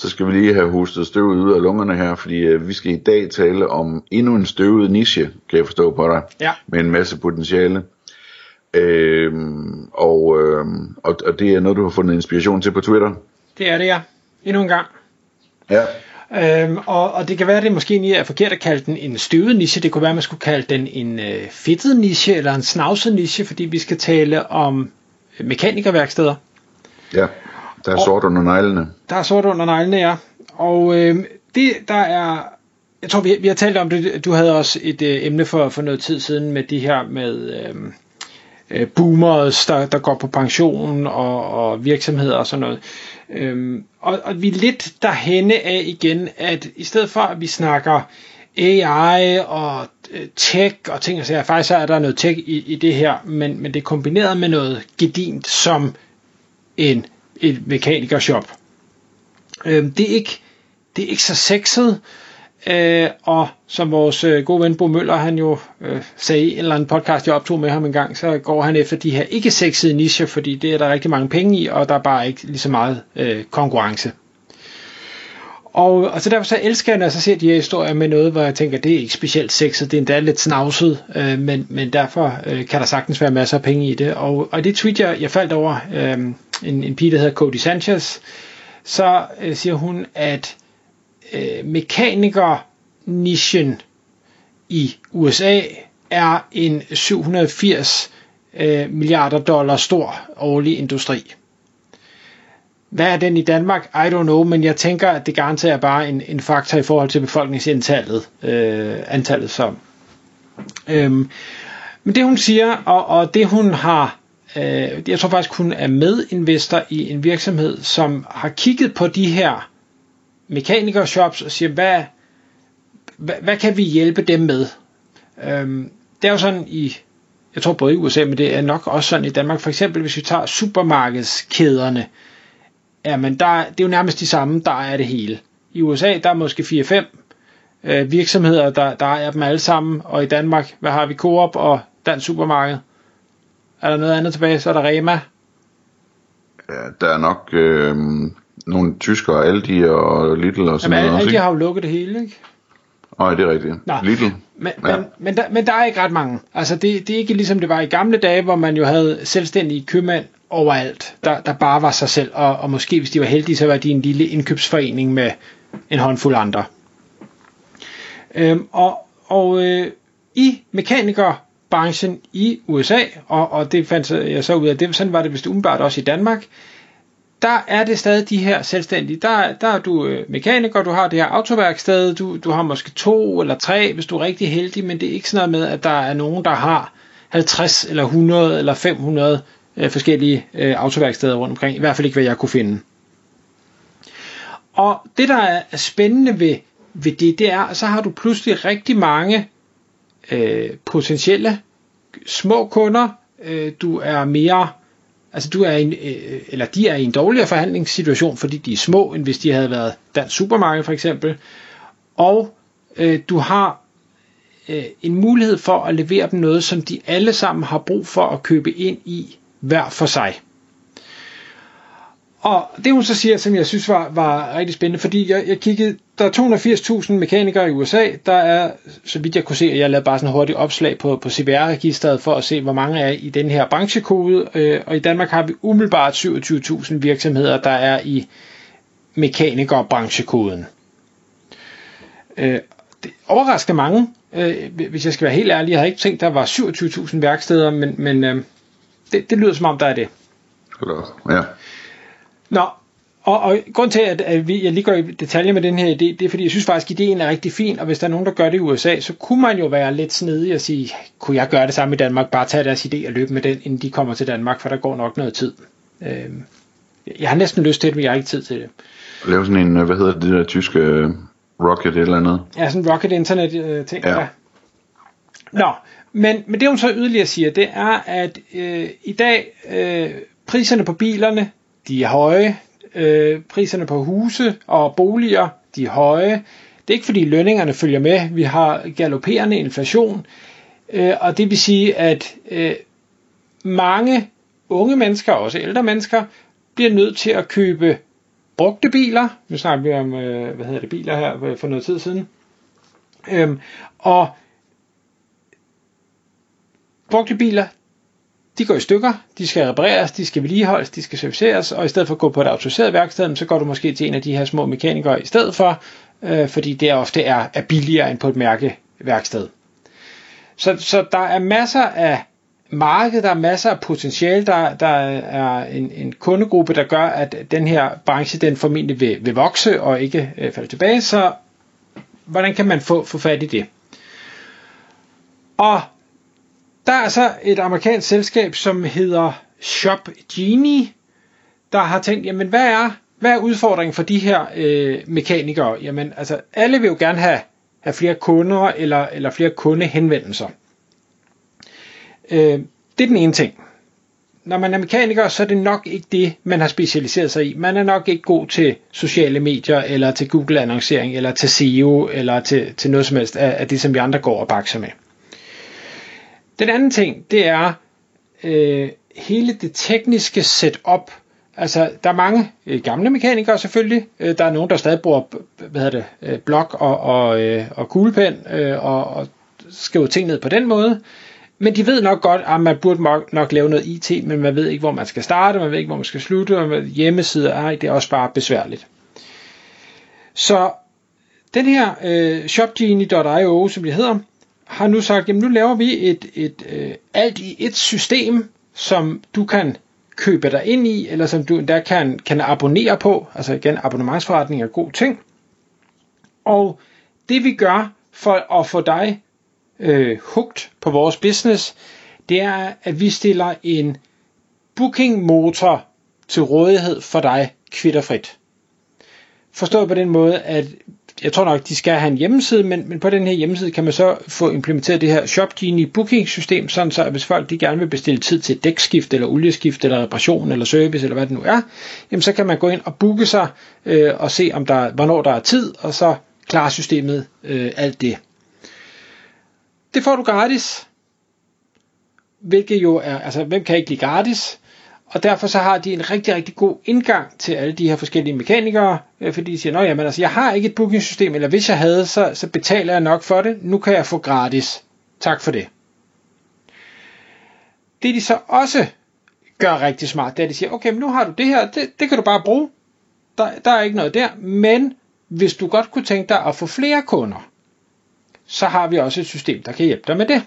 Så skal vi lige have hustet støvet ud af lungerne her, fordi øh, vi skal i dag tale om endnu en støvet niche, kan jeg forstå på dig, Ja. med en masse potentiale. Øhm, og, øhm, og, og det er noget, du har fundet inspiration til på Twitter. Det er det, ja. Endnu en gang. Ja. Øhm, og, og det kan være, at det måske egentlig er forkert at kalde den en støvet niche. Det kunne være, at man skulle kalde den en øh, fedtet niche eller en snavset niche, fordi vi skal tale om mekanikerværksteder. Ja, der er sort under neglene. Der er sort under neglene, ja. Og øh, det, der er... Jeg tror, vi, vi har talt om det. Du havde også et øh, emne for, for noget tid siden med de her med øh, øh, boomers, der, der går på pension og, og virksomheder og sådan noget. Øhm, og, og vi er lidt derhenne af igen, at i stedet for at vi snakker AI og øh, tech og ting og sager, faktisk er der noget tech i, i det her, men, men det er kombineret med noget gedint som en, et mekanikershop. Øh, det, er ikke, det er ikke så sexet, øh, og som vores øh, gode ven Bo Møller, han jo øh, sagde i en eller anden podcast, jeg optog med ham en gang, så går han efter de her ikke sexede nischer, fordi det er der rigtig mange penge i, og der er bare ikke lige så meget øh, konkurrence. Og, og så derfor så elsker jeg, når jeg så ser de her historier med noget, hvor jeg tænker, det er ikke specielt sexet, det er endda lidt snavset, øh, men, men derfor øh, kan der sagtens være masser af penge i det. Og, og det tweet, jeg, jeg faldt over, øh, en, en pige, der hedder Cody Sanchez, så øh, siger hun, at øh, mekaniker-nichen i USA er en 780 øh, milliarder dollar stor årlig industri. Hvad er den i Danmark? I don't know, men jeg tænker, at det garanteret er bare en, en faktor i forhold til befolkningsantallet. Øh, antallet så. Øhm, men det hun siger, og, og det hun har, øh, jeg tror faktisk hun er medinvestor i en virksomhed, som har kigget på de her mekaniker-shops og siger, hvad, hvad, hvad kan vi hjælpe dem med? Øhm, det er jo sådan i, jeg tror både i USA, men det er nok også sådan i Danmark. For eksempel, hvis vi tager supermarkedskæderne, ja, men der, det er jo nærmest de samme, der er det hele. I USA, der er måske 4-5 øh, virksomheder, der, der er dem alle sammen, og i Danmark, hvad har vi? Coop og Dansk Supermarked. Er der noget andet tilbage? Så er der Rema. ja der er nok øh, nogle tyskere, Aldi og Lidl og sådan Jamen, noget også, de ikke? har jo lukket det hele, ikke? Nej, det er rigtigt. Nå. Lidl. Men, Ja. men, men, der, men der er ikke ret mange. Altså det, det er ikke ligesom det var i gamle dage, hvor man jo havde selvstændige købmænd overalt, der, der bare var sig selv, og, og måske hvis de var heldige, så var de en lille indkøbsforening med en håndfuld andre. Øhm, og og øh, i branchen i USA, og, og det fandt jeg så ud af, det, sådan var det vist umiddelbart også i Danmark, der er det stadig de her selvstændige. Der, der er du øh, mekaniker, du har det her autoværksted, du, du har måske to eller tre, hvis du er rigtig heldig, men det er ikke sådan noget med, at der er nogen, der har 50 eller 100 eller 500 øh, forskellige øh, autoværksteder rundt omkring. I hvert fald ikke, hvad jeg kunne finde. Og det, der er spændende ved, ved det, det er, at så har du pludselig rigtig mange øh, potentielle små kunder. Øh, du er mere Altså du er en, øh, eller de er i en dårligere forhandlingssituation, fordi de er små, end hvis de havde været dansk supermarked for eksempel. Og øh, du har øh, en mulighed for at levere dem noget, som de alle sammen har brug for at købe ind i hver for sig. Og det hun så siger, som jeg synes var, var rigtig spændende, fordi jeg, jeg kiggede, der er 280.000 mekanikere i USA, der er, så vidt jeg kunne se, og jeg lavede bare sådan en hurtig opslag på, på CVR-registeret for at se, hvor mange er i den her branchekode, øh, og i Danmark har vi umiddelbart 27.000 virksomheder, der er i mekanikerbranchekoden. Øh, det overrasker mange, øh, hvis jeg skal være helt ærlig. Jeg havde ikke tænkt, der var 27.000 værksteder, men, men øh, det, det lyder som om, der er det. Eller, ja. Nå, og, og grund til, at, at vi, jeg lige går i detaljer med den her idé, det er fordi, jeg synes faktisk, at ideen er rigtig fin, og hvis der er nogen, der gør det i USA, så kunne man jo være lidt snedig og sige, kunne jeg gøre det samme i Danmark, bare tage deres idé og løbe med den, inden de kommer til Danmark, for der går nok noget tid. Øh, jeg har næsten lyst til det, men jeg har ikke tid til det. Lave sådan en, øh, hvad hedder det, der tyske øh, rocket et eller andet. Ja, sådan en rocket internet øh, ting. Ja. Ja. Nå, Men, men det hun så yderligere siger, det er, at øh, i dag øh, priserne på bilerne, de er høje. Øh, priserne på huse og boliger, de er høje. Det er ikke fordi lønningerne følger med. Vi har galopperende inflation. Øh, og det vil sige, at øh, mange unge mennesker, også ældre mennesker, bliver nødt til at købe brugte biler. Nu snakker vi om, øh, hvad hedder det, biler her øh, for noget tid siden. Øhm, og brugte biler, de går i stykker, de skal repareres, de skal vedligeholdes, de skal serviceres, og i stedet for at gå på et autoriseret værksted, så går du måske til en af de her små mekanikere i stedet for, øh, fordi det ofte er, er billigere end på et mærkeværksted. Så, så der er masser af marked, der er masser af potentiale, der, der er en, en kundegruppe, der gør, at den her branche den formentlig vil, vil vokse og ikke øh, falde tilbage, så hvordan kan man få, få fat i det? Og der er så et amerikansk selskab, som hedder Shop Genie, der har tænkt, jamen hvad er, hvad er udfordringen for de her øh, mekanikere? Jamen altså, alle vil jo gerne have, have flere kunder eller, eller flere kundehenvendelser. Øh, det er den ene ting. Når man er mekaniker, så er det nok ikke det, man har specialiseret sig i. Man er nok ikke god til sociale medier, eller til Google-annoncering, eller til SEO, eller til, til noget som helst af, af det, som vi andre går og bakser med. Den anden ting, det er øh, hele det tekniske setup. Altså, der er mange øh, gamle mekanikere selvfølgelig. Øh, der er nogen, der stadig bruger hvad hedder det, øh, blok og, og, øh, og kuglepen øh, og, og skriver ting ned på den måde. Men de ved nok godt, at man burde nok lave noget IT, men man ved ikke, hvor man skal starte, man ved ikke, hvor man skal slutte, og hjemmesider, ej, det er også bare besværligt. Så den her øh, shopgenie.io, som det hedder, har nu sagt, jamen nu laver vi et, et øh, alt i et system, som du kan købe dig ind i, eller som du endda kan, kan abonnere på. Altså igen, abonnementsforretning er en god ting. Og det vi gør for at få dig øh, hugt på vores business, det er, at vi stiller en booking motor til rådighed for dig kvitterfrit. Forstået på den måde, at jeg tror nok, de skal have en hjemmeside, men, men på den her hjemmeside kan man så få implementeret det her ShopGenie booking system, sådan så at hvis folk de gerne vil bestille tid til dækskift, eller olieskift, eller reparation, eller service, eller hvad det nu er, jamen så kan man gå ind og booke sig, øh, og se om der, hvornår der er tid, og så klarer systemet øh, alt det. Det får du gratis, hvilket jo er, altså hvem kan ikke lide gratis? Og derfor så har de en rigtig, rigtig god indgang til alle de her forskellige mekanikere, øh, fordi de siger, at altså, jeg har ikke et bookingsystem, eller hvis jeg havde, så, så betaler jeg nok for det. Nu kan jeg få gratis. Tak for det. Det de så også gør rigtig smart, det er, at de siger, okay, men nu har du det her, det, det kan du bare bruge. Der, der er ikke noget der, men hvis du godt kunne tænke dig at få flere kunder, så har vi også et system, der kan hjælpe dig med det.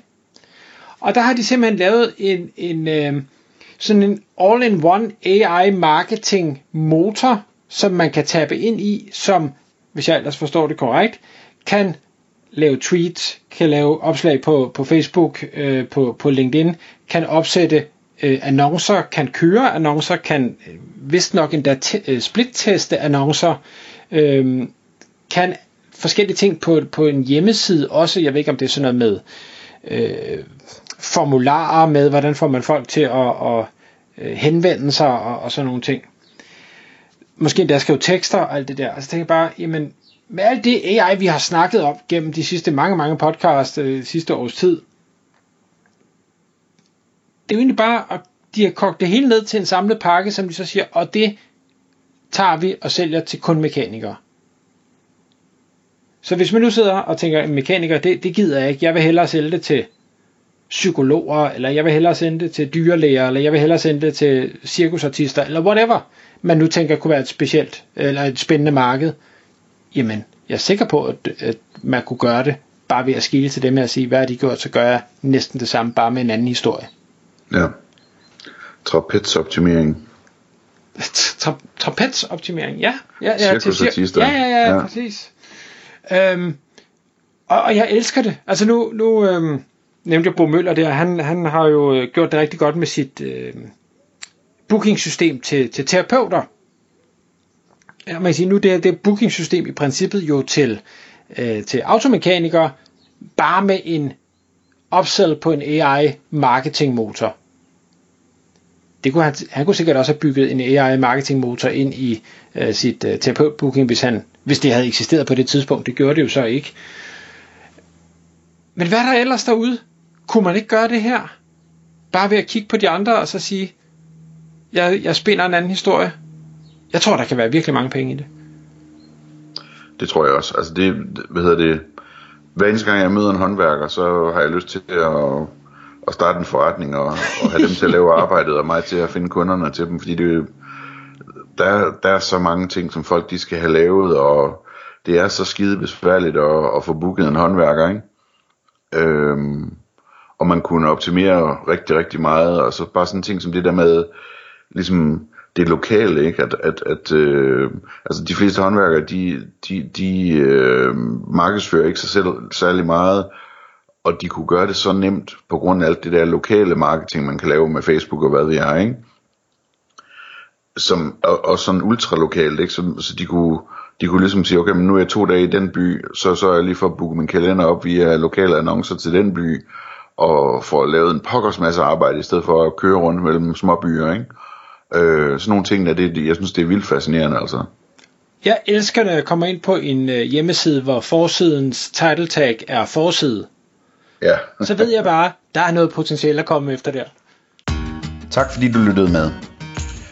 Og der har de simpelthen lavet en, en øh, sådan en all-in-one AI marketing motor, som man kan tappe ind i, som, hvis jeg ellers forstår det korrekt, kan lave tweets, kan lave opslag på, på Facebook, øh, på, på LinkedIn, kan opsætte øh, annoncer, kan køre annoncer, kan øh, vist nok endda t- øh, split-teste annoncer, øh, kan forskellige ting på, på en hjemmeside også. Jeg ved ikke, om det er sådan noget med øh, formularer med, hvordan får man folk til at, at øh, henvende sig og, og sådan nogle ting. Måske endda skrive tekster og alt det der. Altså tænker jeg bare, jamen, med alt det AI, vi har snakket om gennem de sidste mange, mange podcasts øh, sidste års tid, det er jo egentlig bare, at de har kogt det hele ned til en samlet pakke, som de så siger, og det tager vi og sælger til kun mekanikere. Så hvis man nu sidder og tænker, mekaniker, det, det gider jeg ikke, jeg vil hellere sælge det til psykologer, eller jeg vil hellere sende det til dyrlæger, eller jeg vil hellere sende det til cirkusartister, eller whatever, man nu tænker kunne være et specielt, eller et spændende marked, jamen, jeg er sikker på, at, at man kunne gøre det, bare ved at skille til dem og sige, hvad har de gjort, så gør jeg næsten det samme, bare med en anden historie. Ja. Trapezoptimering. Tra- trapezoptimering, ja. ja, ja Cirkusartister. Ja, ja, ja, ja, præcis. Øhm, og, og jeg elsker det. Altså nu, nu øhm, nævnte jeg Bo Møller der, han, han har jo øh, gjort det rigtig godt med sit øh, bookingsystem til, til terapeuter. Ja, man kan sige, nu det er det bookingsystem i princippet jo til, øh, til automekanikere, bare med en upsell på en AI marketing motor. Det kunne han, han kunne sikkert også have bygget en AI marketing motor ind i øh, sit øh, terapeutbooking, hvis, han, hvis det havde eksisteret på det tidspunkt. Det gjorde det jo så ikke. Men hvad er der ellers derude? Kunne man ikke gøre det her? Bare ved at kigge på de andre og så sige, jeg, jeg spinder en anden historie. Jeg tror, der kan være virkelig mange penge i det. Det tror jeg også. Altså det, hvad hedder det, hver eneste gang jeg møder en håndværker, så har jeg lyst til at, at starte en forretning og, og have dem til at lave arbejdet, og mig til at finde kunderne til dem, fordi det, der, der er så mange ting, som folk de skal have lavet, og det er så skide besværligt at, at få booket en håndværker, ikke? Øhm, og man kunne optimere rigtig, rigtig meget, og så bare sådan ting som det der med, ligesom det lokale, ikke? At, at, at øh, altså de fleste håndværkere, de, de, de øh, markedsfører ikke sig selv særlig meget, og de kunne gøre det så nemt på grund af alt det der lokale marketing, man kan lave med Facebook og hvad det er, ikke? Som, og, og sådan ultralokalt, ikke? Så, så de kunne, de kunne ligesom sige, okay, men nu er jeg to dage i den by, så så jeg lige for at booke min kalender op via lokale annoncer til den by, og få lavet en pokkers masse arbejde, i stedet for at køre rundt mellem små byer, ikke? Øh, sådan nogle ting, der det, jeg synes, det er vildt fascinerende, altså. Jeg elsker, når jeg kommer ind på en øh, hjemmeside, hvor forsidens title tag er forside. Ja. Så ved jeg bare, der er noget potentiale at komme efter der. Tak fordi du lyttede med.